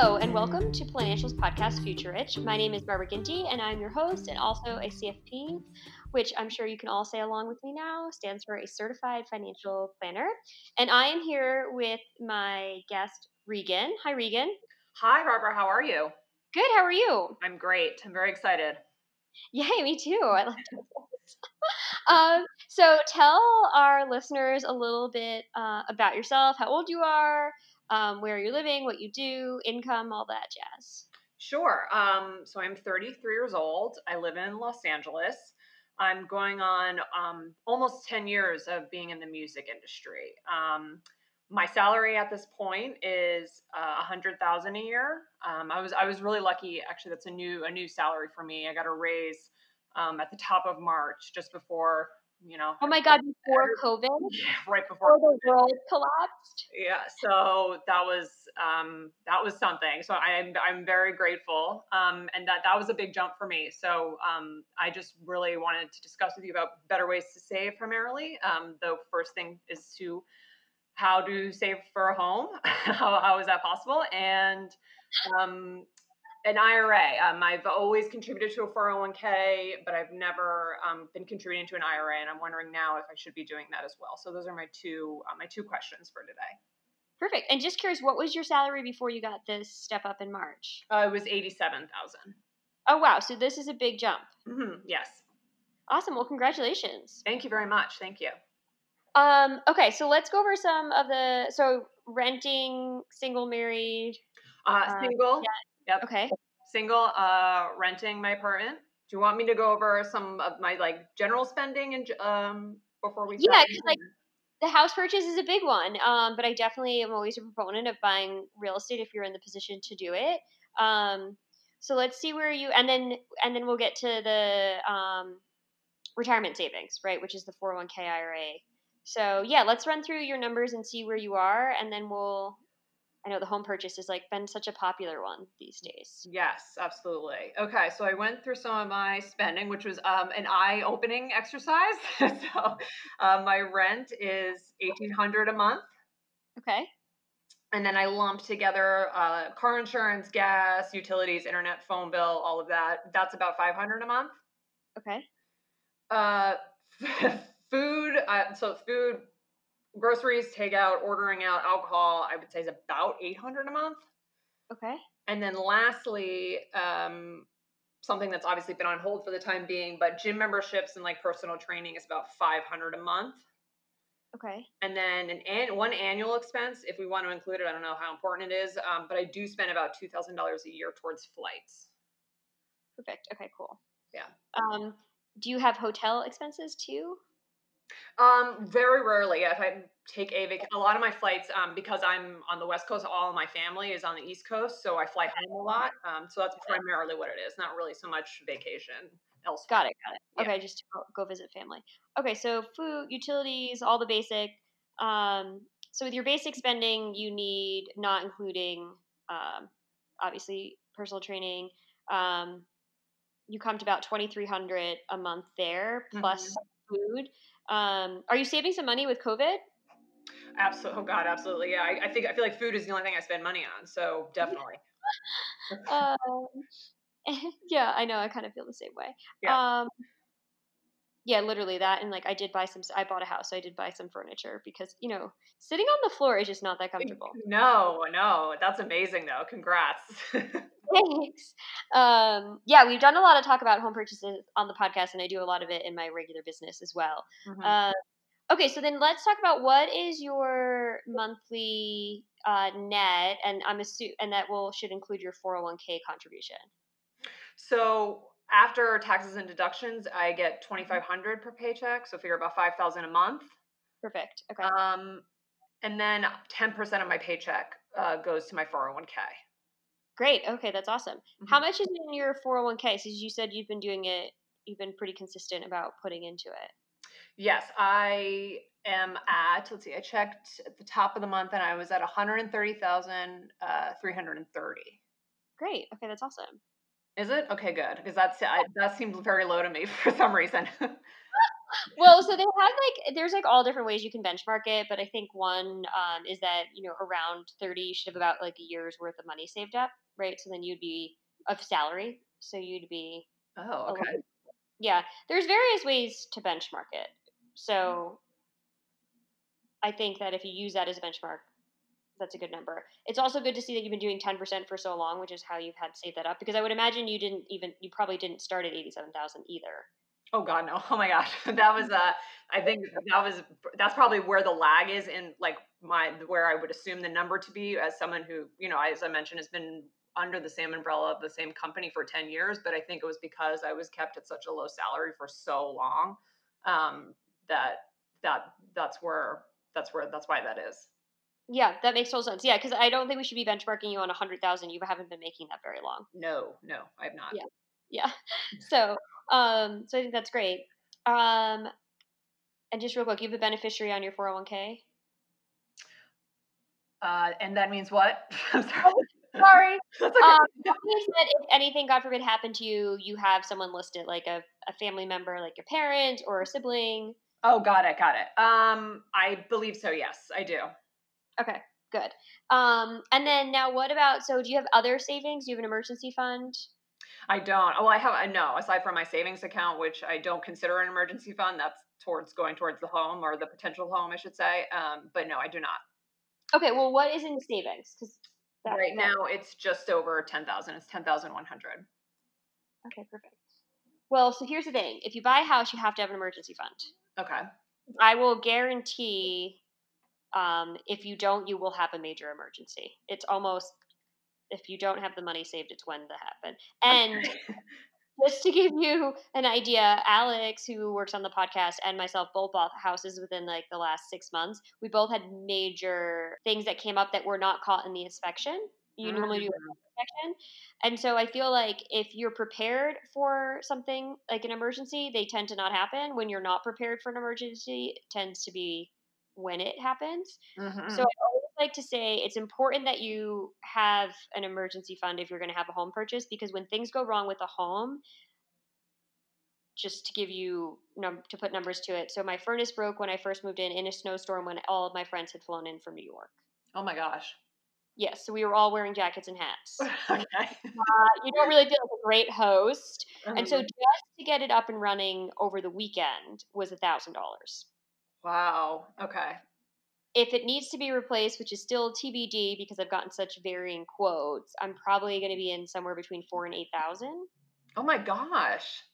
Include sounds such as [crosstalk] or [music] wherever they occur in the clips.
Hello, and welcome to Financials Podcast Future Rich. My name is Barbara Ginty, and I'm your host and also a CFP, which I'm sure you can all say along with me now stands for a Certified Financial Planner. And I am here with my guest, Regan. Hi, Regan. Hi, Barbara. How are you? Good. How are you? I'm great. I'm very excited. Yay, me too. I love to [laughs] um, so tell our listeners a little bit uh, about yourself, how old you are, um, where you're living, what you do, income, all that jazz. Sure. Um, so I'm 33 years old. I live in Los Angeles. I'm going on um, almost 10 years of being in the music industry. Um, my salary at this point is uh, hundred thousand a year. Um, I was I was really lucky. Actually, that's a new a new salary for me. I got a raise um, at the top of March, just before you know. Oh my God! Before COVID, yeah, [laughs] right before, before the world collapsed. Yeah, so that was um, that was something. So I'm I'm very grateful, um, and that that was a big jump for me. So um, I just really wanted to discuss with you about better ways to save primarily. Um, the first thing is to how to save for a home. [laughs] how, how is that possible? And um, an IRA. Um, I've always contributed to a 401k, but I've never um, been contributing to an IRA, and I'm wondering now if I should be doing that as well. So those are my two uh, my two questions for today. Perfect. And just curious, what was your salary before you got this step up in March? Uh, it was eighty-seven thousand. Oh wow! So this is a big jump. Mm-hmm. Yes. Awesome. Well, congratulations. Thank you very much. Thank you. Um, okay, so let's go over some of the so renting, single, married. Uh, uh single. Yeah. Yep. Okay. Single. Uh, renting my apartment. Do you want me to go over some of my like general spending and um before we? Yeah, like the house purchase is a big one. Um, but I definitely am always a proponent of buying real estate if you're in the position to do it. Um, so let's see where you and then and then we'll get to the um retirement savings, right, which is the 401k IRA. So yeah, let's run through your numbers and see where you are, and then we'll. I know the home purchase has like been such a popular one these days. Yes, absolutely. Okay, so I went through some of my spending, which was um, an eye-opening exercise. [laughs] so uh, my rent is eighteen hundred a month. Okay. And then I lumped together uh, car insurance, gas, utilities, internet, phone bill, all of that. That's about five hundred a month. Okay. Uh, [laughs] food uh, so food groceries takeout ordering out alcohol i would say is about 800 a month. Okay. And then lastly um, something that's obviously been on hold for the time being but gym memberships and like personal training is about 500 a month. Okay. And then an, an one annual expense if we want to include it i don't know how important it is um, but i do spend about $2000 a year towards flights. Perfect. Okay cool. Yeah. Um, do you have hotel expenses too um, very rarely. If I take a vac- a lot of my flights, um, because I'm on the West Coast, all of my family is on the East Coast, so I fly home a lot. Um, so that's primarily what it is. Not really so much vacation elsewhere. Got it. Got it. Yeah. Okay, just to go, go visit family. Okay, so food, utilities, all the basic. Um, so with your basic spending, you need not including um, obviously personal training. Um, you come to about twenty three hundred a month there plus mm-hmm. food. Um, are you saving some money with COVID? Absolutely. Oh God, absolutely. Yeah. I, I, think I feel like food is the only thing I spend money on. So definitely. [laughs] um, [laughs] yeah, I know. I kind of feel the same way. Yeah. Um, yeah, literally that, and like I did buy some. I bought a house, so I did buy some furniture because you know sitting on the floor is just not that comfortable. No, no, that's amazing though. Congrats. [laughs] Thanks. Um, yeah, we've done a lot of talk about home purchases on the podcast, and I do a lot of it in my regular business as well. Mhm. Uh, okay, so then let's talk about what is your monthly uh, net, and I'm assu- and that will should include your 401k contribution. So after taxes and deductions, I get twenty five hundred per paycheck. So figure about five thousand a month. Perfect. Okay. Um, and then ten percent of my paycheck uh, goes to my four hundred one k. Great. Okay, that's awesome. Mm-hmm. How much is in your 401k? Since you said you've been doing it, you've been pretty consistent about putting into it. Yes, I am at. Let's see. I checked at the top of the month, and I was at one hundred thirty thousand uh, three hundred and thirty. Great. Okay, that's awesome. Is it okay? Good, because that's I, that seems very low to me [laughs] for some reason. [laughs] well, so they have like there's like all different ways you can benchmark it, but I think one um, is that you know around thirty you should have about like a year's worth of money saved up, right? So then you'd be of salary, so you'd be oh, okay. yeah. There's various ways to benchmark it, so I think that if you use that as a benchmark, that's a good number. It's also good to see that you've been doing ten percent for so long, which is how you've had saved that up. Because I would imagine you didn't even you probably didn't start at eighty seven thousand either. Oh God, no! [laughs] Oh my gosh, [laughs] that was uh, I think that was that's probably where the lag is in like my where I would assume the number to be as someone who you know as I mentioned has been under the same umbrella of the same company for ten years, but I think it was because I was kept at such a low salary for so long um, that that that's where that's where that's why that is. Yeah, that makes total sense. Yeah, because I don't think we should be benchmarking you on a hundred thousand. You haven't been making that very long. No, no, I have not. Yeah. Yeah. [laughs] [laughs] So, um, so I think that's great. Um, and just real quick, you have a beneficiary on your four hundred one k. Uh, and that means what? [laughs] I'm sorry. Sorry. That's okay. Um, that means that if anything, God forbid, happened to you, you have someone listed, like a, a family member, like your parent or a sibling. oh, got it, got it. Um, I believe so. Yes, I do. Okay, good. Um, and then now, what about? So, do you have other savings? Do you have an emergency fund? I don't. Oh, I have. No. Aside from my savings account, which I don't consider an emergency fund, that's towards going towards the home or the potential home, I should say. Um, but no, I do not. Okay, well, what is in savings? Because right now, it's just over ten thousand. It's ten thousand one hundred. Okay, perfect. Well, so here's the thing: if you buy a house, you have to have an emergency fund. Okay. I will guarantee, um, if you don't, you will have a major emergency. It's almost if you don't have the money saved, it's when that happen. And just to give you an idea, Alex, who works on the podcast, and myself both bought houses within like the last six months. We both had major things that came up that were not caught in the inspection. You normally do an inspection. And so I feel like if you're prepared for something like an emergency, they tend to not happen. When you're not prepared for an emergency, it tends to be when it happens. Mhm. So I always like to say it's important that you have an emergency fund if you're going to have a home purchase because when things go wrong with a home, just to give you num- to put numbers to it. So my furnace broke when I first moved in in a snowstorm when all of my friends had flown in from New York. oh my gosh. Yes, so we were all wearing jackets and hats. [laughs] okay. Uh, you don't really feel like a great host, and so Mhm. just to get it up and running over the weekend was a thousand dollars. Wow. Okay. if it needs to be replaced, which is still TBD because I've gotten such varying quotes, I'm probably going to be in somewhere between four and eight thousand. Oh my gosh.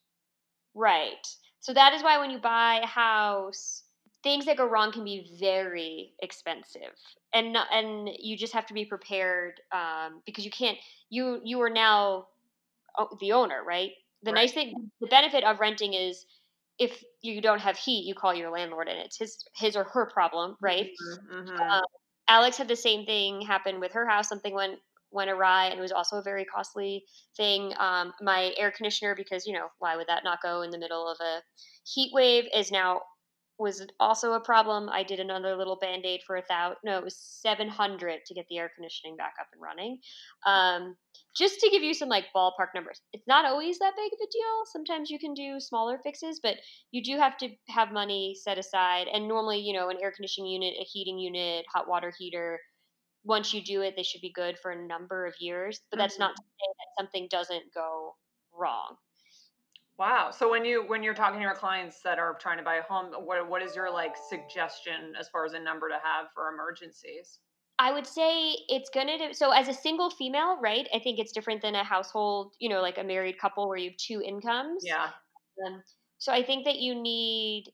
Right. So that is why when you buy a house, things that go wrong can be very expensive, and and you just have to be prepared um, because you can't. You you are now the owner, right? The Right. nice thing, the benefit of renting is if you don't have heat, you call your landlord, and it's his his or her problem, right? Mhm. Um, Alex had the same thing happen with her house. Something went went awry, and it was also a very costly thing. Um, my air conditioner, because you know why would that not go in the middle of a heat wave, is now was also a problem. I did another little band aid for a thousand. No, it was seven hundred to get the air conditioning back up and running. Um, just to give you some like ballpark numbers, it's not always that big of a deal. Sometimes you can do smaller fixes, but you do have to have money set aside. And normally, you know, an air conditioning unit, a heating unit, hot water heater, once you do it, they should be good for a number of years. But that's not to say that something doesn't go Wow. So when you when you're talking to your clients that are trying to buy a home, what what is your like suggestion as far as a number to have for emergencies? I would say it's gonna do, so as a single female, right? I think it's different than a household, you know, like a married couple where you have two incomes. Yeah. Um, so I think that you need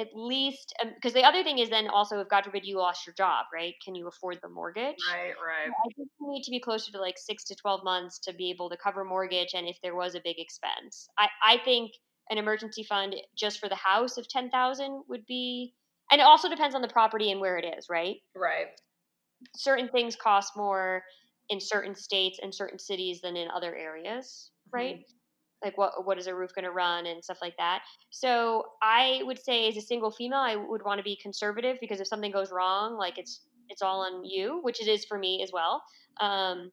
at least because the other thing is then also if God forbid you lost your job, right? Can you afford the mortgage? Right, right. I think you need to be closer to like six to twelve months to be able to cover mortgage and if there was a big expense. I, I think an emergency fund just for the house of ten thousand would be and it also depends on the property and where it is, right? Right. Certain things cost more in certain states and certain cities than in other areas, right? Mhm. Like what what is a roof going to run and stuff like that. So I would say as a single female, I would want to be conservative because if something goes wrong, like it's it's all on you, which it is for me as well. Um,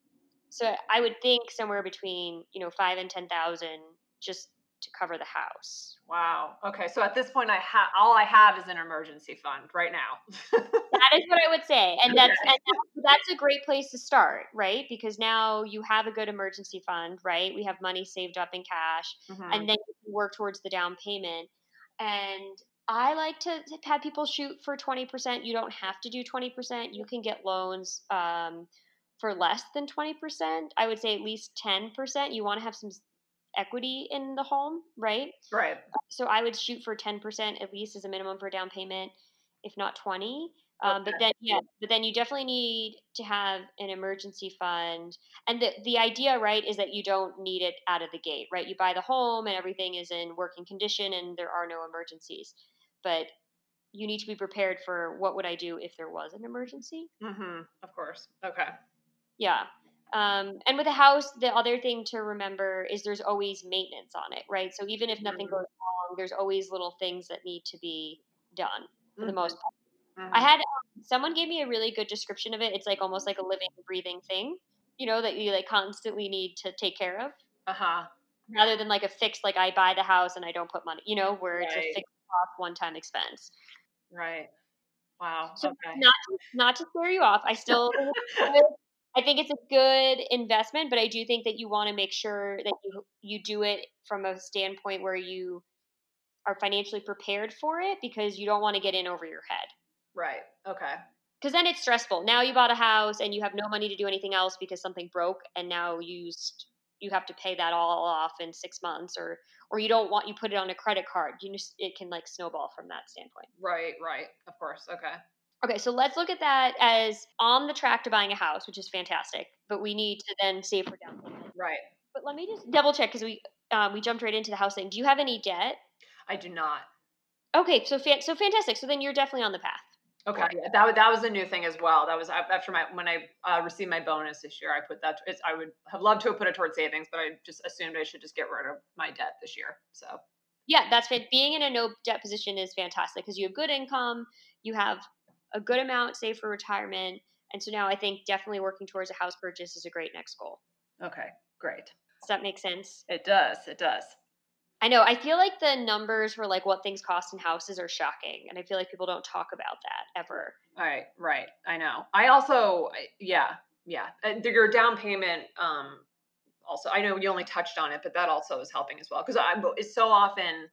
so I would think somewhere between you know five and ten thousand just to cover the house. Wow. Okay. So at this point, I have all I have is an emergency fund right now. [laughs] That is what I would say, and that's and that's, a great place to start, right? Because now you have a good emergency fund, right? We have money saved up in cash. Mhm. and then you work towards the down payment. And I like to have people shoot for 20%. You don't have to do 20%. You can get loans um, for less than 20%. I would say at least 10%. You want to have some equity in the home, right? right. So I would shoot for 10% at least as a minimum for down payment, if not 20. Um, but then, yeah, but then you definitely need to have an emergency fund. And the, the idea, right, is that you don't need it out of the gate, right? You buy the home and everything is in working condition and there are no emergencies. But you need to be prepared for what would I do if there was an emergency? Mm-hmm. Of course. Okay. Yeah. Um, and with a house, the other thing to remember is there's always maintenance on it, right? So even if nothing Mhm. goes wrong, there's always little things that need to be done for the most part. Mhm. I had um, someone gave me a really good description of it. It's like almost like a living, breathing thing, you know, that you like constantly need to take care of, Uh-huh. rather than like a fixed, like I buy the house and I don't put money, you know, where it's a fixed cost, one time expense. Right. Wow. So okay. not to, not to scare you off, I [laughs] still think it's good. I think it's a good investment, but I do think that you want to make sure that you you do it from a standpoint where you are financially prepared for it because you don't want to get in over your head. Right. Okay. Because then it's stressful. Now you bought a house and you have no money to do anything else because something broke, and now you you have to pay that all off in six months, or or you don't want you put it on a credit card. You just it can like snowball from that standpoint. Right. Right. Of course. Okay. Okay, so let's look at that as on the track to buying a house, which is fantastic. But we need to then save for down payment. Right. But let me just double check because we um, we jumped right into the house thing. Do you have any debt? I do not. Okay, so fan- so fantastic. So then you're definitely on the path. Okay, yeah, that that was a new thing as well. That was after my when I uh, received my bonus this year. I put that. It's, I would have loved to have put it towards savings, but I just assumed I should just get rid of my debt this year. So Yeah, that's being in a no debt position is fantastic because you have good income, you have a good amount saved for retirement, and so now I think definitely working towards a house purchase is a great next goal. okay, great. Does that make sense? It does. It does. I know. I feel like the numbers for like what things cost in houses are shocking, and I feel like people don't talk about that ever. All right, right. I know. I also, yeah, yeah. Uh, your down payment. Um, also, I know you only touched on it, but that also is helping as well because I it's so often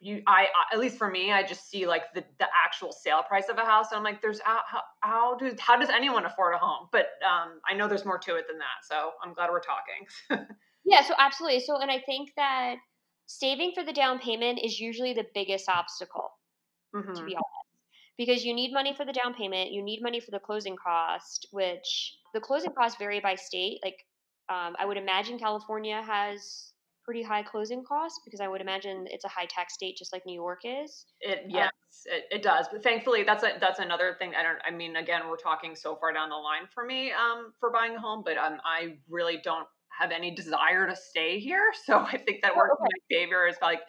you I, I at least for me i just see like the, the actual sale price of a house and i'm like there's how, how, does how does anyone afford a home but um i know there's more to it than that so i'm glad we're talking [laughs] Yeah, so absolutely. So, and I think that saving for the down payment is usually the biggest obstacle, to Mhm. be honest, because you need money for the down payment, you need money for the closing cost, which the closing costs vary by state. Like, um, I would imagine California has pretty high closing costs because I would imagine it's a high tax state, just like New York is. it yes it, it does but thankfully that's a that's another thing i don't i mean again we're talking so far down the line for me um for buying a home but um i really don't have any desire to stay here [laughs] so i think that works in my favor is like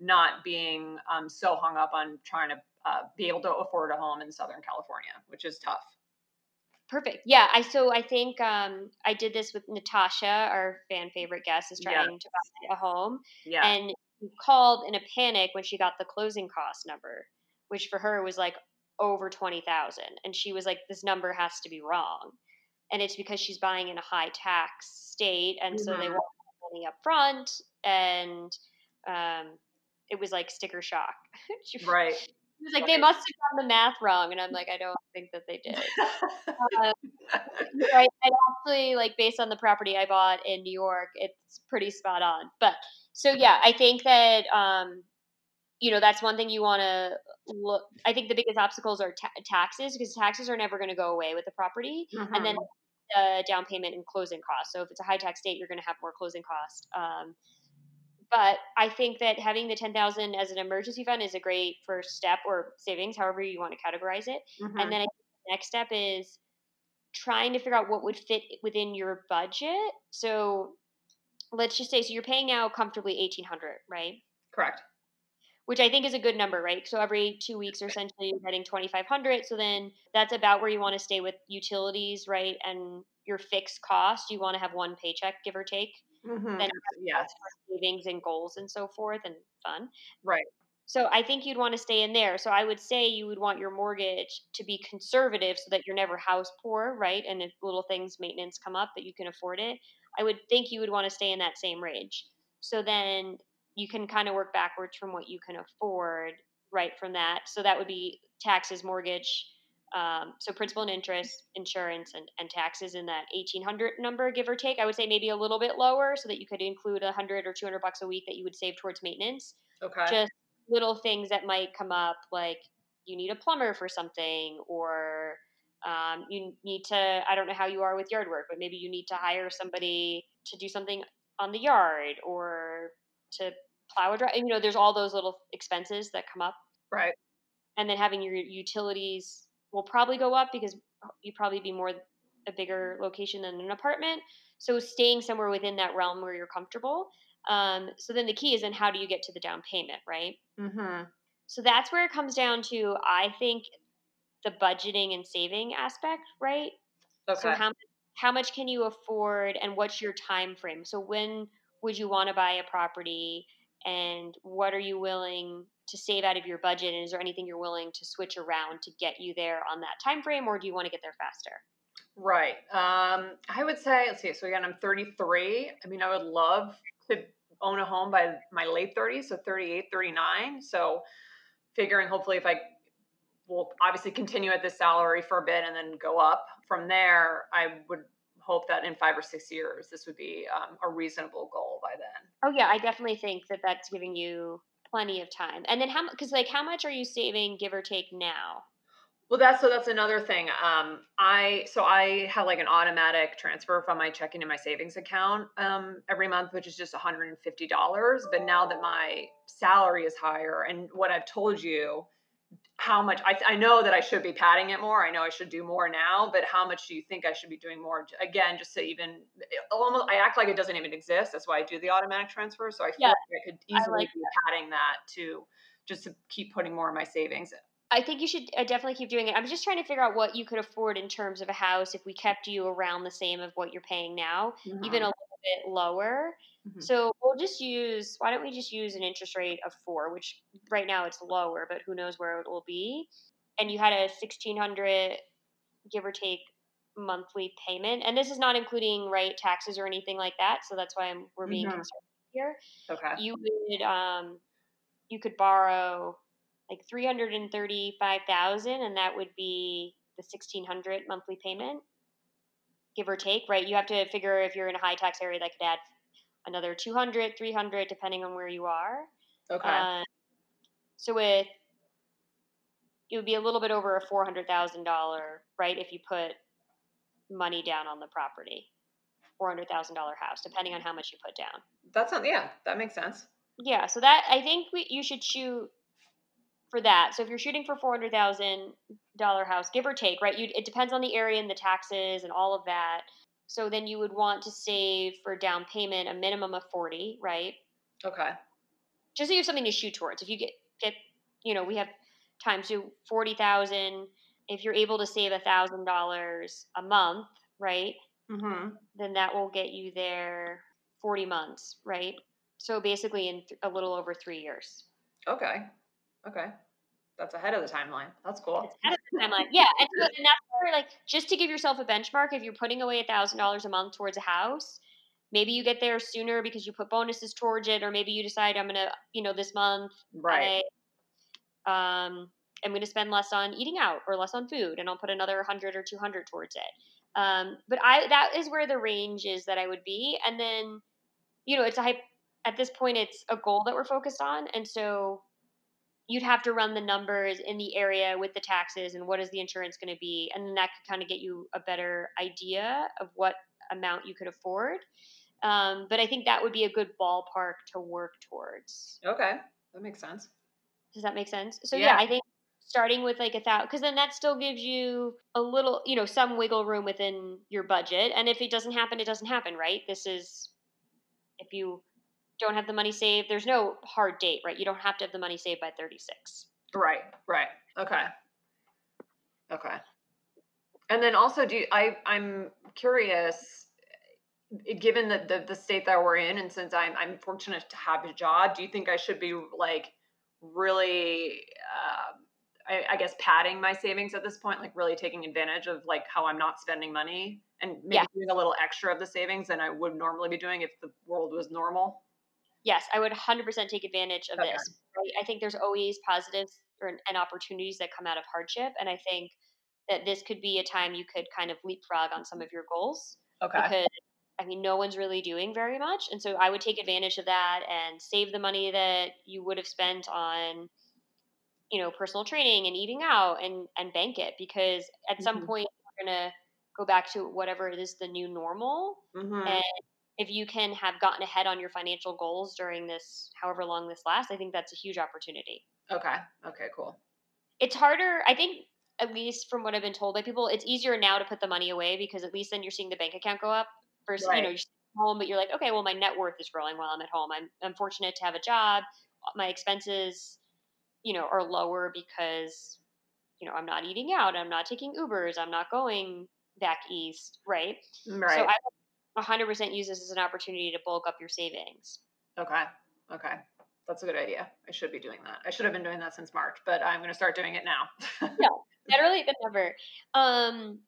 not being um so hung up on trying to uh, be able to afford a home in southern california which is tough Perfect. Yeah, I so I think um, I did this with Natasha, our fan favorite guest, is trying to buy a home. yeah and called in a panic when she got the closing cost number, which for her was like over twenty thousand, and she was like, "This number has to be wrong," and it's because she's buying in a high tax state, and so they Mhm. want money up front, and um, it was like sticker shock. [laughs] right. He was like, they must have done the math wrong, and I'm like, I don't think that they did. um, [laughs] right, and actually, like based on the property I bought in New York, it's pretty spot on. But so yeah, I think that um, you know that's one thing you want to look. I think the biggest obstacles are ta- taxes because taxes are never going to go away with the property, mm-hmm. and then mm-hmm. the down payment and closing costs. So if it's a high tax state, you're going to have more closing costs. Um, but I think that having the 10,000 as an emergency fund is a great first step or savings, however you want to categorize it. Mm-hmm. And then the next step is trying to figure out what would fit within your budget. So let's just say, so you're paying now comfortably 1800, right? Correct. Which I think is a good number, right? So every two weeks, essentially, you're getting 2500. So then that's about where you want to stay with utilities, right? And your fixed cost, you want to have one paycheck, give or take. Mm-hmm. Then yes. savings and goals and so forth and fun. Right. So I think you'd want to stay in there. So I would say you would want your mortgage to be conservative so that you're never house poor, right? And if little things maintenance come up that you can afford it, I would think you would want to stay in that same range. So then you can kind of work backwards from what you can afford right from that. So that would be taxes, mortgage, um, so principal and interest, insurance, and, and taxes in that eighteen hundred number, give or take. I would say maybe a little bit lower, so that you could include a hundred or two hundred bucks a week that you would save towards maintenance. Okay. Just little things that might come up, like you need a plumber for something, or um, you need to. I don't know how you are with yard work, but maybe you need to hire somebody to do something on the yard, or to plow a drive. You know, there's all those little expenses that come up. Right. And then having your utilities will probably go up because you probably be more a bigger location than an apartment. So staying somewhere within that realm where you're comfortable. Um, so then the key is then how do you get to the down payment, right? Mm-hmm. So that's where it comes down to. I think the budgeting and saving aspect, right? Okay. So how how much can you afford, and what's your time frame? So when would you want to buy a property, and what are you willing to save out of your budget and is there anything you're willing to switch around to get you there on that time frame or do you want to get there faster? Right um, i would say let's see so again i'm 33 i mean i would love to own a home by my late 30s so 38 39 so figuring hopefully if i will obviously continue at this salary for a bit and then go up from there i would hope that in five or six years this would be um, a reasonable goal by then. Oh yeah i definitely think that that's giving you plenty of time. And then how because like how much are you saving give or take now? Well, that's so that's another thing. Um, I so I have like an automatic transfer from my checking to my savings account um, every month, which is just one hundred and fifty dollars. But now that my salary is higher, and what I've told you how much I, I know that I should be padding it more. I know I should do more now, but how much do you think I should be doing more? Again, just to even almost, I act like it doesn't even exist. That's why I do the automatic transfer. So I feel yeah, like I could easily I like be padding that to just to keep putting more in my savings. I think you should uh, definitely keep doing it. I'm just trying to figure out what you could afford in terms of a house if we kept you around the same of what you're paying now, mm-hmm. even a little bit lower. Mm-hmm. So we'll just use, why don't we just use an interest rate of four, which right now it's lower, but who knows where it will be. And you had a 1600 give or take monthly payment. And this is not including right taxes or anything like that. So that's why I'm, we're being mm-hmm. conservative here. Okay. You would, um, you could borrow like 335,000 and that would be the 1600 monthly payment give or take, right? You have to figure if you're in a high tax area that could add another 200, 300, depending on where you are. Okay. Uh, so with it would be a little bit over a four hundred thousand dollar, right? If you put money down on the property, four hundred thousand dollar house, depending on how much you put down. That's not, yeah, that makes sense. Yeah, so that I think we, you should shoot for that. So if you're shooting for four hundred thousand dollar house, give or take, right? You it depends on the area and the taxes and all of that. So then you would want to save for down payment a minimum of 40, right? Okay. Just so you have something to shoot towards. If you get, get you know, we have times to 40,000. If you're able to save a $1,000 a month, right? Mm-hmm. Then that will get you there 40 months, right? So basically in th- a little over three years. Okay. Okay that's ahead of the timeline. That's cool. It's ahead of the timeline. Yeah, and, and that's where like just to give yourself a benchmark, if you're putting away a thousand dollars a month towards a house, maybe you get there sooner because you put bonuses towards it, or maybe you decide I'm gonna, you know, this month, Right. I, um, I'm gonna spend less on eating out or less on food, and I'll put another hundred or two hundred towards it. Um, but I that is where the range is that I would be, and then, you know, it's a hype. At this point, it's a goal that we're focused on, and so you'd have to run the numbers in the area with the taxes and what is the insurance going to be and then that could kind of get you a better idea of what amount you could afford um, but i think that would be a good ballpark to work towards Okay. That makes sense. does that make sense so Yeah. yeah, i think starting with like a thousand because then that still gives you a little you know some wiggle room within your budget and if it doesn't happen it doesn't happen right this is if you don't have the money saved there's no hard date right you don't have to have the money saved by 36 Right, right. Okay. Okay. And then also do you, I I'm curious eh, given the, the the state that we're in and since I'm I'm fortunate to have a job, do you think I should be like really uh, I, I guess padding my savings at this point, like really taking advantage of like how I'm not spending money and maybe Yeah. doing a little extra of the savings than I would normally be doing if the world was normal? Yes, I would 100% take advantage of Okay. this. I think there's always positives or, and opportunities that come out of hardship. And I think that this could be a time you could kind of leapfrog on some of your goals Okay. because, I mean, no one's really doing very much. And so I would take advantage of that and save the money that you would have spent on, you know, personal training and eating out and, and bank it because at some Mhm. point you're going to go back to whatever it is the new normal Mhm. and if you can have gotten ahead on your financial goals during this, however long this lasts, I think that's a huge opportunity. Okay. Okay, cool. It's harder, I think, at least from what I've been told by people, it's easier now to put the money away because at least then you're seeing the bank account go up versus, you know, you're home, but you're like, okay, well, my net worth is growing while I'm at home. I'm, I'm fortunate to have a job. My expenses, you know, are lower because, you know, I'm not eating out. I'm not taking Ubers. I'm not going back east, right? Right. So I 100% use this as an opportunity to bulk up your savings. Okay. Okay. That's a good idea. I should be doing that. I should have been doing that since March, but I'm going to start doing it now. Yeah, better late than never. Um,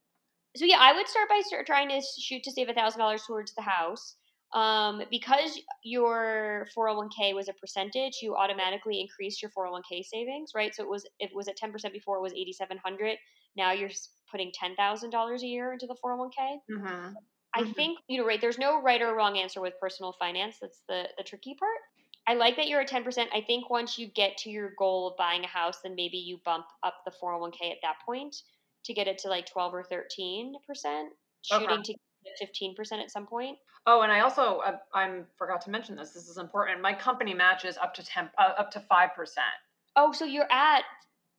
so yeah, I would start by start trying to shoot to save a thousand dollars towards the house. Um, because your 401k was a percentage, you automatically increased your 401k savings, right? So it was it was at 10% before it was 8700. Now you're putting $10,000 a year into the 401k. mm-hmm. I Mhm. think you know, right? There's no right or wrong answer with personal finance. That's the the tricky part. I like that you're at ten percent. I think once you get to your goal of buying a house, then maybe you bump up the four hundred one k at that point to get it to like twelve or thirteen percent, Okay. shooting to fifteen percent at some point. Oh, and I also uh, I'm forgot to mention this. This is important. My company matches up to ten, uh, up to five percent. Oh, so you're at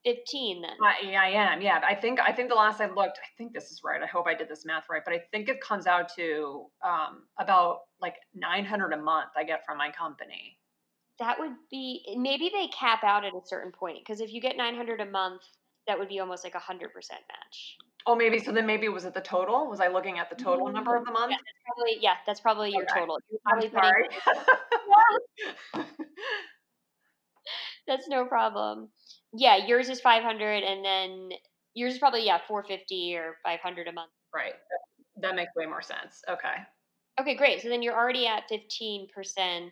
fifteen then? I, yeah, I am. Yeah, I think I think the last I looked, I think this is right. I hope I did this math right, but I think it comes out to um, about like nine hundred a month I get from my company. That would be maybe they cap out at a certain point because if you get nine hundred a month, that would be almost like a hundred percent match. Oh, maybe so. Then maybe was it the total? Was I looking at the total number of the month? Yeah, that's probably yeah, that's probably your total. You're I'm probably putting- sorry. [laughs] [laughs] That's no problem. Yeah, yours is 500 and then yours is probably yeah, 450 or 500 a month. right. That, makes way more sense. Okay. Okay, great. So then you're already at 15%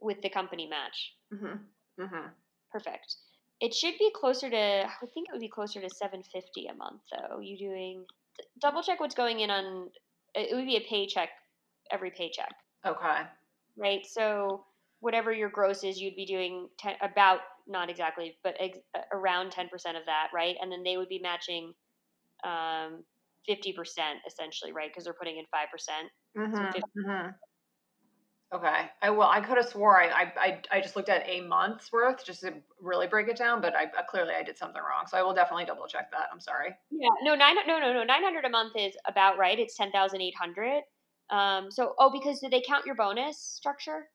with the company match. Mm-hmm. Mm-hmm. Perfect. It should be closer to I would think it would be closer to 750 a month though. You doing double check what's going in on it would be a paycheck every paycheck, Okay. right? So whatever your gross is, you'd be doing 10, about not exactly, but ex, around 10% of that, right? And then they would be matching um, 50% essentially, right? Because they're putting in 5%. Mm-hmm. fif- mm-hmm. Okay. I well, I could have swore I, I I just looked at a month's worth just to really break it down, but I uh, clearly I did something wrong. So I will definitely double check that. I'm sorry. Yeah, no, nine, no, no, no, 900 a month is about right. It's 10,800. Um, so, oh, because did they count your bonus structure?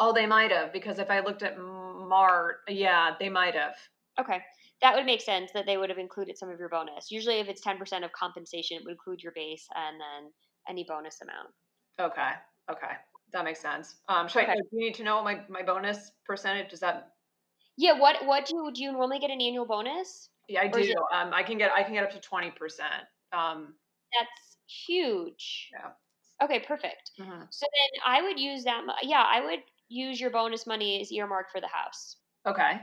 Oh, they might have because if I looked at Mart, yeah, they might have. Okay. That would make sense that they would have included some of your bonus. Usually, if it's 10% of compensation, it would include your base and then any bonus amount. Okay. Okay. That makes sense. Um, should I, do you need to know my, my bonus percentage? Is that Yeah, what what do you, do you normally get an annual bonus? yeah, I do. it- Um, I can get I can get up to twenty percent. Um, That's huge. Yeah. Okay, perfect. Mm-hmm. So then I would use that. Yeah, I would use your bonus money as earmarked for the house. Okay.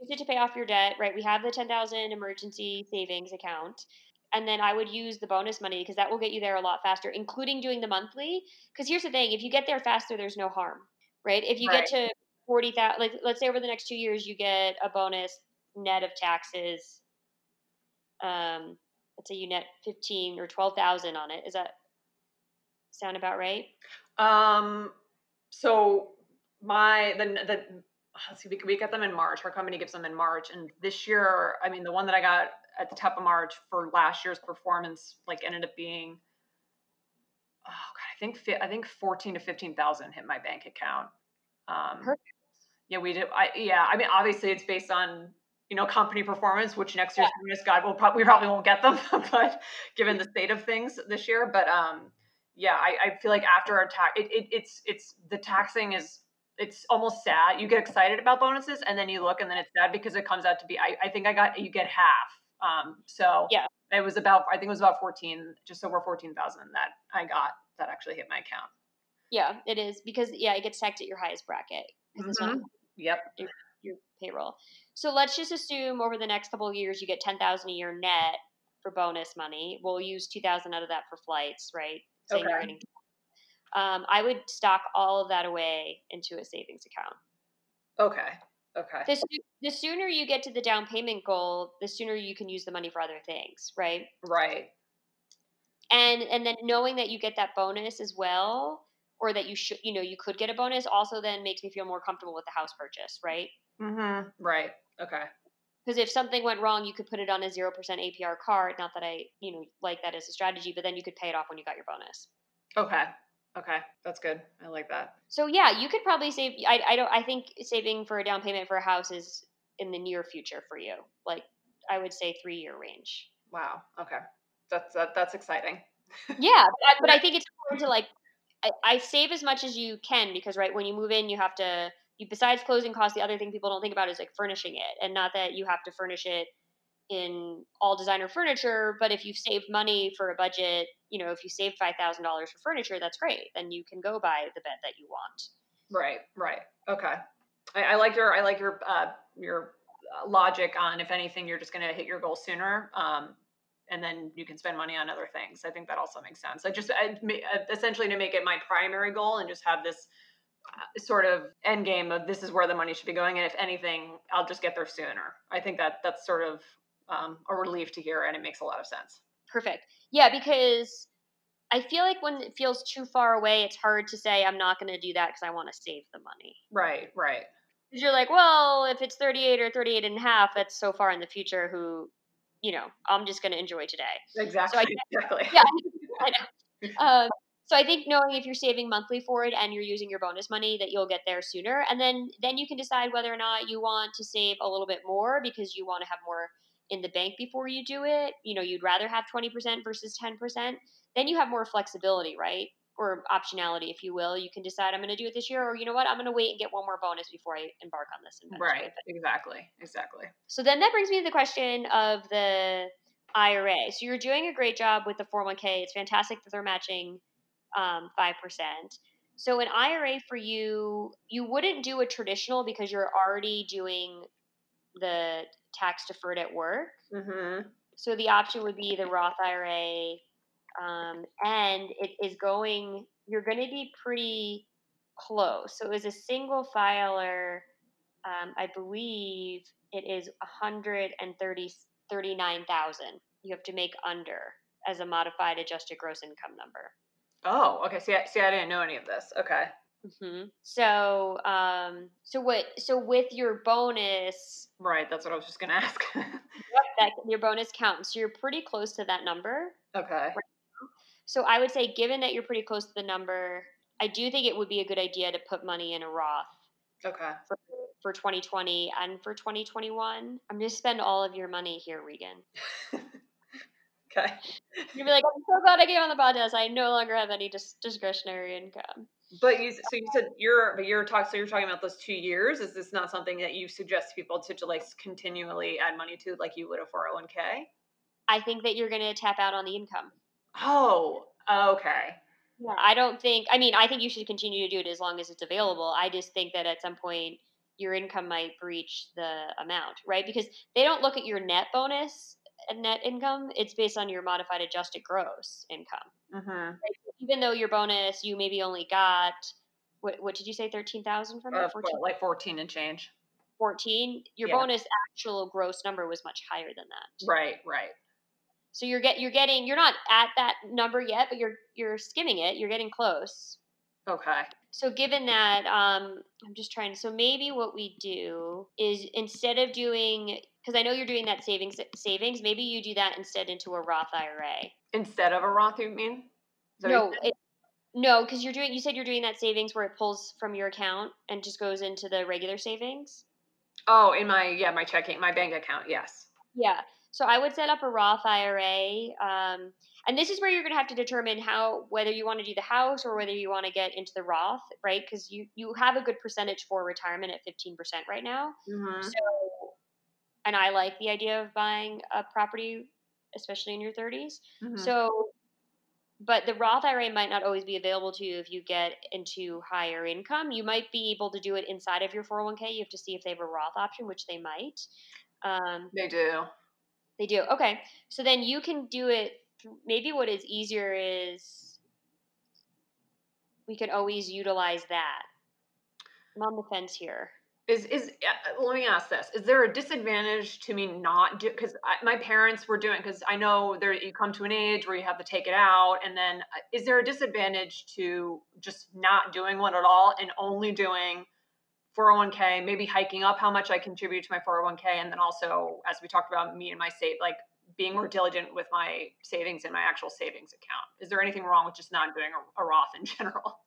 Use it to pay off your debt, right? We have the ten thousand emergency savings account, and then I would use the bonus money because that will get you there a lot faster, including doing the monthly. Because here's the thing: if you get there faster, there's no harm, right? If you Right. get to forty thousand, like let's say over the next two years, you get a bonus net of taxes. Um, let's say you net fifteen or twelve thousand on it. Is that sound about right? Um. So my the the let's see, we we get them in March. Our company gives them in March, and this year, I mean, the one that I got at the top of March for last year's performance, like, ended up being, oh god, I think I think fourteen to fifteen thousand hit my bank account. Um, Perfect. Yeah, we did. I yeah, I mean, obviously, it's based on you know company performance, which next year's bonus, God, will probably we probably won't get them, [laughs] but given the state of things this year, but um, yeah, I, I feel like after our tax, it, it, it's it's the taxing is it's almost sad. You get excited about bonuses, and then you look, and then it's sad because it comes out to be. I, I think I got you get half. Um, so Yeah. it was about I think it was about fourteen, just over fourteen thousand that I got that actually hit my account. Yeah, it is because yeah, it gets taxed at your highest bracket. Mhm. Yep. your payroll. So let's just assume over the next couple of years you get ten thousand a year net for bonus money. We'll use two thousand out of that for flights, right? Saying you're Okay. getting- Um, I would stock all of that away into a savings account. Okay. Okay. The, the sooner you get to the down payment goal, the sooner you can use the money for other things, right? Right. And and then knowing that you get that bonus as well, or that you should, you know, you could get a bonus, also then makes me feel more comfortable with the house purchase, right? Mm-hmm. Right. Okay. because if something went wrong, you could put it on a zero percent APR card. Not that I, you know, like that as a strategy, but then you could pay it off when you got your bonus. Okay. Okay. That's good. I like that. So yeah, you could probably save. I, I don't. I think saving for a down payment for a house is in the near future for you. Like I would say three year range. Wow. Okay. That's that, that's exciting. [laughs] Yeah, but I, but I think it's important to like. I, I save as much as you can because right when you move in, you have to. You besides closing costs, the other thing people don't think about is like furnishing it, and not that you have to furnish it in all designer furniture, but if you've saved money for a budget, you know, if you save five thousand dollars for furniture, that's great. Then you can go buy the bed that you want. Right. Right. Okay. I, I like your I like your uh, your uh, logic on if anything you're just gonna hit your goal sooner. Um, and then you can spend money on other things. I think that also makes sense. I just I, uh, essentially to make it my primary goal and just have this uh, sort of end game of this is where the money should be going, and if anything, I'll just get there sooner. I think that that's sort of um, a relief to hear, and it makes a lot of sense. Perfect. Yeah, because I feel like when it feels too far away, it's hard to say I'm not going to do that because I want to save the money. Right. Right. Because you're like, well, if it's 38 or 38 and a half, that's so far in the future. Who, you know, I'm just going to enjoy today. Exactly. exactly. Yeah, [laughs] I know. Um, so I think knowing if you're saving monthly for it and you're using your bonus money, that you'll get there sooner, and then then you can decide whether or not you want to save a little bit more because you want to have more in the bank before you do it. You know, you'd rather have 20% versus 10%. Then you have more flexibility, right? Or optionality, if you will. You can decide I'm going to do it this year, or you know what, I'm going to wait and get one more bonus before I embark on this. Right. Exactly. Exactly. So then that brings me to the question of the IRA. So you're doing a great job with the 401k. It's fantastic that they're matching um, 5%. So an IRA for you, you wouldn't do a traditional because you're already doing the tax deferred at work. Mm-hmm. So the option would be the Roth IRA, um, and it is going. You're going to be pretty close. So as a single filer, um, I believe it is 130 39,000. You have to make under as a modified adjusted gross income number. Oh, okay. See, I, see, I didn't know any of this. Okay. Hmm So, um, so what? So with your bonus, Right. That's what I was just gonna [laughs] ask. that your bonus counts. So you're pretty close to that number. okay. So I would say, given that you're pretty close to the number, I do think it would be a good idea to put money in a Roth Okay. for, for 2020 and for 2021. I'm going to spend all of your money here, Regan. [laughs] Okay. You'll be like, I'm so glad I came on the podcast. I no longer have any dis- discretionary income. But you, so you said you're, but you're talking, so you're talking about those two years. Is this not something that you suggest people to, to like continually add money to, like you would a 401k? I think that you're going to tap out on the income. Oh, okay. Yeah, I don't think. I mean, I think you should continue to do it as long as it's available. I just think that at some point your income might breach the amount, right? Because they don't look at your net bonus and net income. It's based on your modified adjusted gross income. Mm-hmm. Even though your bonus, you maybe only got what, what did you say, thirteen thousand from it? Uh, 14? like 14 and change. 14 your Yeah. bonus actual gross number was much higher than that Right, right. so you're get you're getting you're not at that number yet but you're you're skimming it you're getting close Okay. so given that um i'm just trying so maybe what we do is instead of doing because i know you're doing that savings savings maybe you do that instead into a roth ira Instead of a Roth, you mean? Is that what you no it, no because you're doing you said you're doing that savings where it pulls from your account and just goes into the regular savings Oh, in my yeah, my checking, my bank account. Yes. Yeah. So I would set up a Roth IRA. Um, and this is where you're going to have to determine how whether you want to do the house or whether you want to get into the Roth, right? Because you you have a good percentage for retirement at 15% right now. Mm-hmm. So, and I like the idea of buying a property, especially in your 30s. Mm-hmm. So, but the Roth IRA might not always be available to you if you get into higher income. You might be able to do it inside of your 401k. You have to see if they have a Roth option, which they might. Um, they do. They do. Okay. So then you can do it. Maybe what is easier is we can always utilize that. I'm on the fence here. Is is uh, let me ask this: Is there a disadvantage to me not do? Because my parents were doing. Because I know there you come to an age where you have to take it out, and then uh, is there a disadvantage to just not doing one at all and only doing 401k? Maybe hiking up how much I contribute to my 401k, and then also, as we talked about, me and my save like being more diligent with my savings in my actual savings account. Is there anything wrong with just not doing a, a Roth in [laughs] general?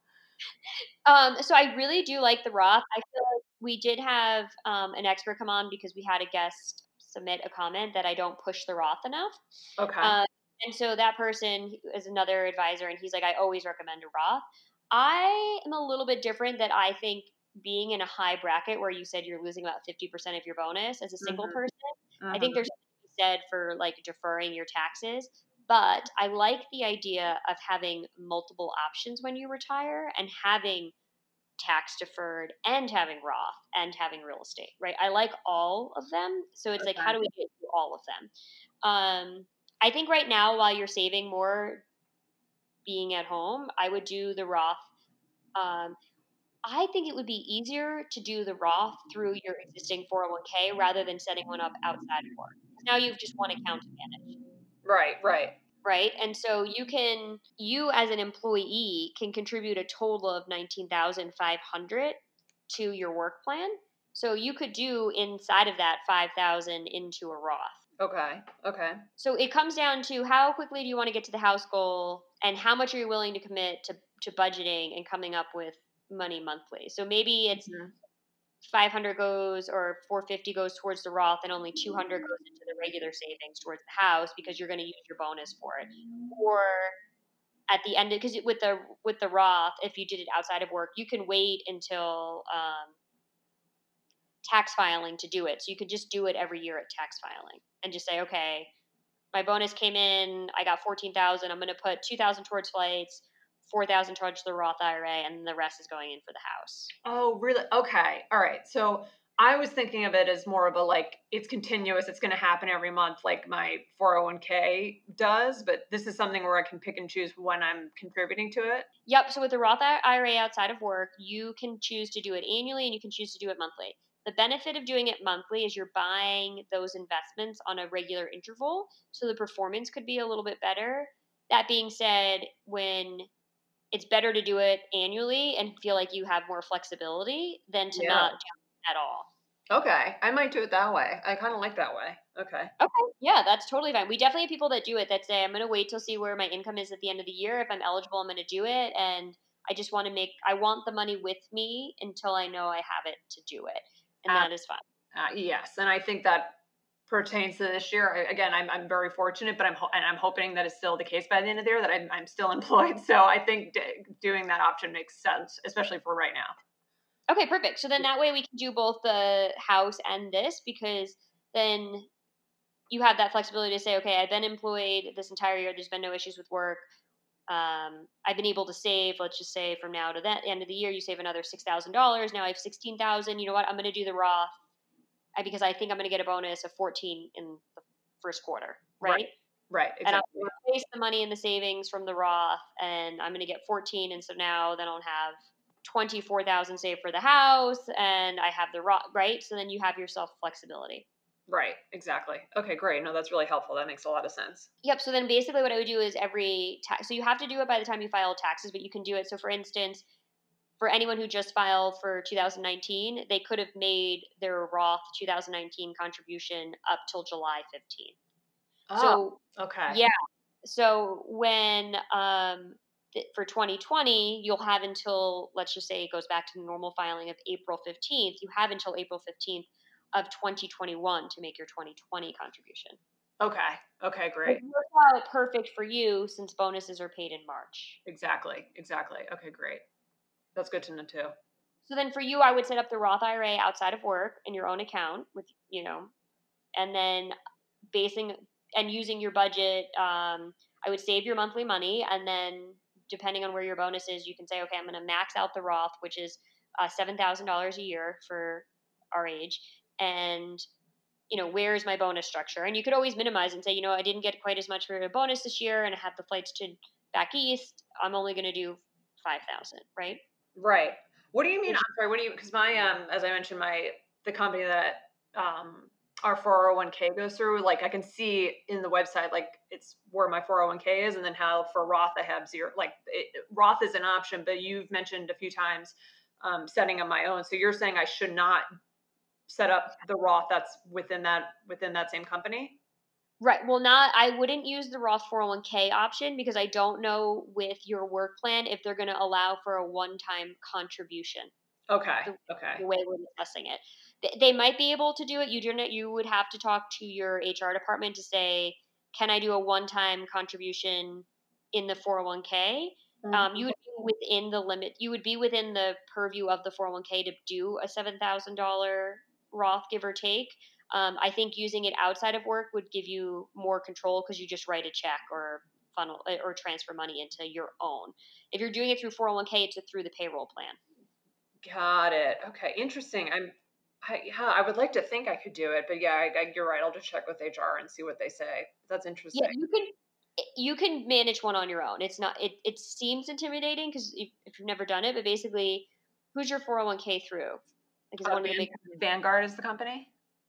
Um, so I really do like the Roth. I feel like we did have um, an expert come on because we had a guest submit a comment that I don't push the Roth enough. Okay. Uh, and so that person is another advisor, and he's like, I always recommend a Roth. I am a little bit different that I think being in a high bracket where you said you're losing about 50% of your bonus as a single Mhm. person, I Mhm. think there's something to be said for like deferring your taxes. But I like the idea of having multiple options when you retire and having tax deferred and having Roth and having real estate, right? I like all of them. So it's like, how do we get through all of them? Um, I think right now, while you're saving more being at home, I would do the Roth. Um, I think it would be easier to do the Roth through your existing 401k rather than setting one up outside of work. Now you've just one account to manage right. Right. right? And so you can you as an employee can contribute a total of 19,500 to your work plan. So you could do inside of that 5,000 into a Roth. Okay. Okay. So it comes down to how quickly do you want to get to the house goal and how much are you willing to commit to to budgeting and coming up with money monthly. So maybe it's Mhm. 500 goes or 450 goes towards the Roth and only 200 goes into the regular savings towards the house because you're going to use your bonus for it. Or at the end, because with the with the Roth, if you did it outside of work, you can wait until um, tax filing to do it. So you could just do it every year at tax filing and just say, okay, my bonus came in, I got 14,000. I'm going to put 2,000 towards flights, 4,000 towards the Roth IRA, and the rest is going in for the house. Oh, really? Okay. All right. So I was thinking of it as more of a like it's continuous, it's going to happen every month like my 401k does, but this is something where I can pick and choose when I'm contributing to it. Yep. So with the Roth IRA outside of work, you can choose to do it annually and you can choose to do it monthly. The benefit of doing it monthly is you're buying those investments on a regular interval, so the performance could be a little bit better. That being said, when it's better to do it annually and feel like you have more flexibility than to Yeah. not do it at all. Okay. I might do it that way. I kind of like that way. Okay. Okay. Yeah, that's totally fine. We definitely have people that do it that say, I'm going to wait till see where my income is at the end of the year. If I'm eligible, I'm going to do it. And I just want to make, I want the money with me until I know I have it to do it. And Uh, that is fine. Uh, yes, and I think that pertains to this year. I- Again, I'm, I'm very fortunate, but I'm ho- and I'm hoping that is still the case by the end of the year that I'm, I'm still [laughs] employed. So I think d- doing that option makes sense, especially for right now. Okay, perfect. So then that way we can do both the house and this because then you have that flexibility to say, okay, I've been employed this entire year. There's been no issues with work. um, I've been able to save, let's just say from now to the end of the year, you save another $6,000. Now I have 16,000. You know what? I'm going to do the Roth because I think I'm going to get a bonus of 14 in the first quarter, right? Right. Right. Exactly. And I'm going to replace the money in the savings from the Roth and I'm going to get 14. And so now then I'll have 24,000 saved for the house and I have the Roth, right? So then you have yourself flexibility. Right, exactly. Okay, great. No, that's really helpful. That makes a lot of sense. Yep. So then basically what I would do is every tax, so you have to do it by the time you file taxes, but you can do it. So for instance, for anyone who just filed for 2019, they could have made their Roth 2019 contribution up till July 15th. Oh, so, okay. Yeah. So when, um, th- for 2020, you'll have until, let's just say it goes back to the normal filing of April 15th, you have until April 15th of 2021 to make your 2020 contribution. Okay. Okay, great. It works out perfect for you since bonuses are paid in March. Exactly. Exactly. Okay, great. That's good to know too. So then for you, I would set up the Roth IRA outside of work in your own account with, you know, and then basing and using your budget, um, I would save your monthly money and then depending on where your bonus is, you can say, okay, I'm going to max out the Roth, which is uh, $7,000 a year for our age and you know where's my bonus structure and you could always minimize and say you know i didn't get quite as much for a bonus this year and i have the flights to back east i'm only going to do 5000 right right. What do you mean i'm sorry what do you because my um as i mentioned my the company that um our 401k goes through like i can see in the website like it's where my 401k is and then how for roth i have zero like it, roth is an option but you've mentioned a few times um, setting up my own. So you're saying i should not set up the Roth that's within that within that same company? Right. Well, not I wouldn't use the Roth 401k option because I don't know with your work plan if they're going to allow for a one-time contribution. Okay. The, okay. The way we're discussing it, they, they might be able to do it. You do not. You would have to talk to your HR department to say, "Can I do a one-time contribution in the 401k?" Mm-hmm. Um, you would be within the limit. You would be within the purview of the 401k to do a seven thousand dollar Roth, give or take. Um, I think using it outside of work would give you more control because you just write a check or funnel eh, or transfer money into your own. If you're doing it through 401k, it's through the payroll plan. Got it. Okay, interesting. I'm, I, yeah, I would like to think I could do it, but yeah, I, I, you're right. I'll just check with HR and see what they say. That's interesting. Yeah, you can eh, you can manage one on your own. It's not it it seems intimidating because if, if you've never done it, but basically, who's your 401k through? Like, uh, one Van- of the big Vanguard is the company.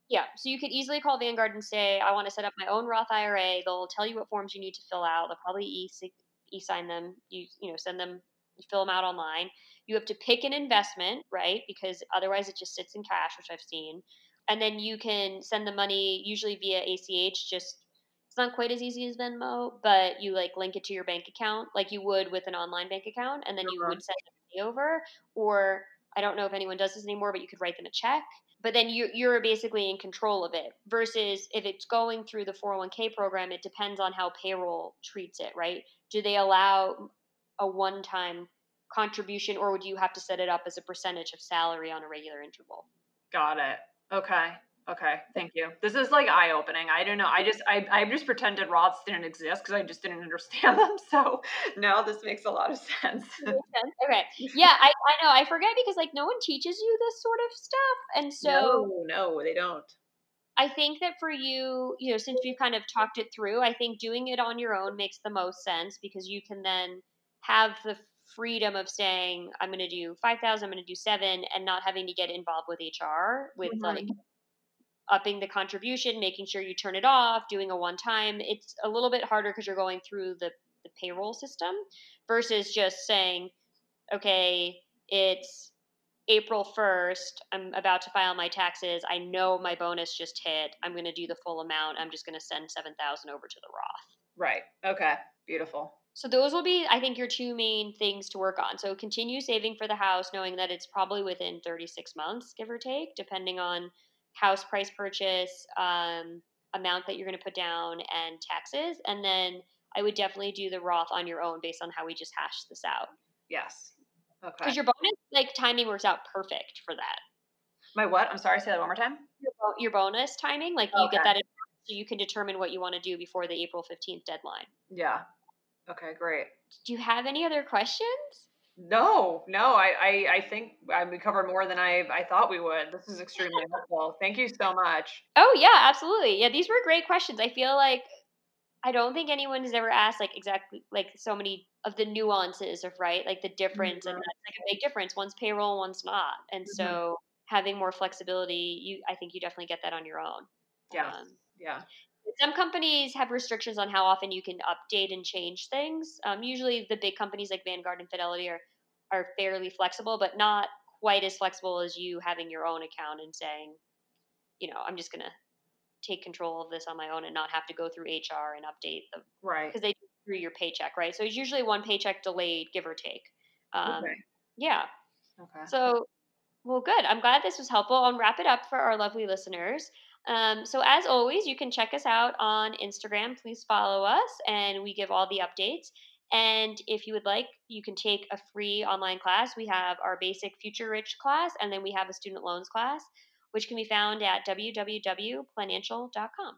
Yeah, so you could easily call Vanguard and say, "I want to set up my own Roth IRA." They'll tell you what forms you need to fill out. They'll probably e sign them. You you know send them, you fill them out online. You have to pick an investment, right? Because otherwise it just sits in cash, which I've seen. And then you can send the money usually via ACH. Just it's not quite as easy as Venmo, but you like link it to your bank account like you would with an online bank account, and then you would uh-huh. send the money over. Or I don't know if anyone does this anymore, but you could write them a check. But then you're, you're basically in control of it. Versus if it's going through the 401k program, it depends on how payroll treats it, right? Do they allow a one time contribution or would you have to set it up as a percentage of salary on a regular interval? Got it. Okay. Okay, thank you. This is like eye opening. I don't know. I just I I just pretended Roths didn't exist because I just didn't understand them. [laughs] So now this makes a lot of sense. okay. Yeah, I, I know. I forget because like no one teaches you this sort of stuff. And so No, no, they don't. I think that for you, you know, since we've kind of talked it through, I think doing it on your own makes the most sense because you can then have the freedom of saying, I'm going to do 5,000, I'm going to do seven, and not having to get involved with HR with mm-hmm. like upping the contribution, making sure you turn it off, doing a one time. It's a little bit harder because you're going through the, the payroll system versus just saying, okay, it's April 1st. I'm about to file my taxes. I know my bonus just hit. I'm going to do the full amount. I'm just going to send 7,000 over to the Roth. Right. Okay. Beautiful. So those will be, I think, your two main things to work on. So continue saving for the house, knowing that it's probably within 36 months, give or take, depending on house price purchase, um, amount that you're going to put down, and taxes. And then I would definitely do the Roth on your own based on how we just hashed this out. Yes. Okay. Because your bonus, like timing, works out perfect for that. My what? I'm sorry. Say that one more time. Your, your bonus timing, like you get that, so you can determine what you want to do before the April 15th deadline. Yeah. Okay. Great. do you have any other questions? No, no, I, I, I think I, we covered more than I, I thought we would. This is extremely helpful. Thank you so much. Oh yeah, absolutely. Yeah, these were great questions. I feel like I don't think anyone has ever asked like exactly like so many of the nuances of right, like the difference, mm-hmm. and that's like a big difference. One's payroll, one's not, and mm-hmm. so having more flexibility, you I think you definitely get that on your own. Yeah, um, yeah. Some companies have restrictions on how often you can update and change things. Um, usually, the big companies like Vanguard and Fidelity are are fairly flexible, but not quite as flexible as you having your own account and saying, you know, I'm just gonna take control of this on my own and not have to go through HR and update them. right because they do through your paycheck, right? So it's usually one paycheck delayed, give or take. Um, okay. Yeah. Okay. So, well, good. I'm glad this was helpful. I'll wrap it up for our lovely listeners. Um, so, as always, you can check us out on Instagram. Please follow us, and we give all the updates. And if you would like, you can take a free online class. We have our basic Future Rich class, and then we have a student loans class, which can be found at www.financial.com.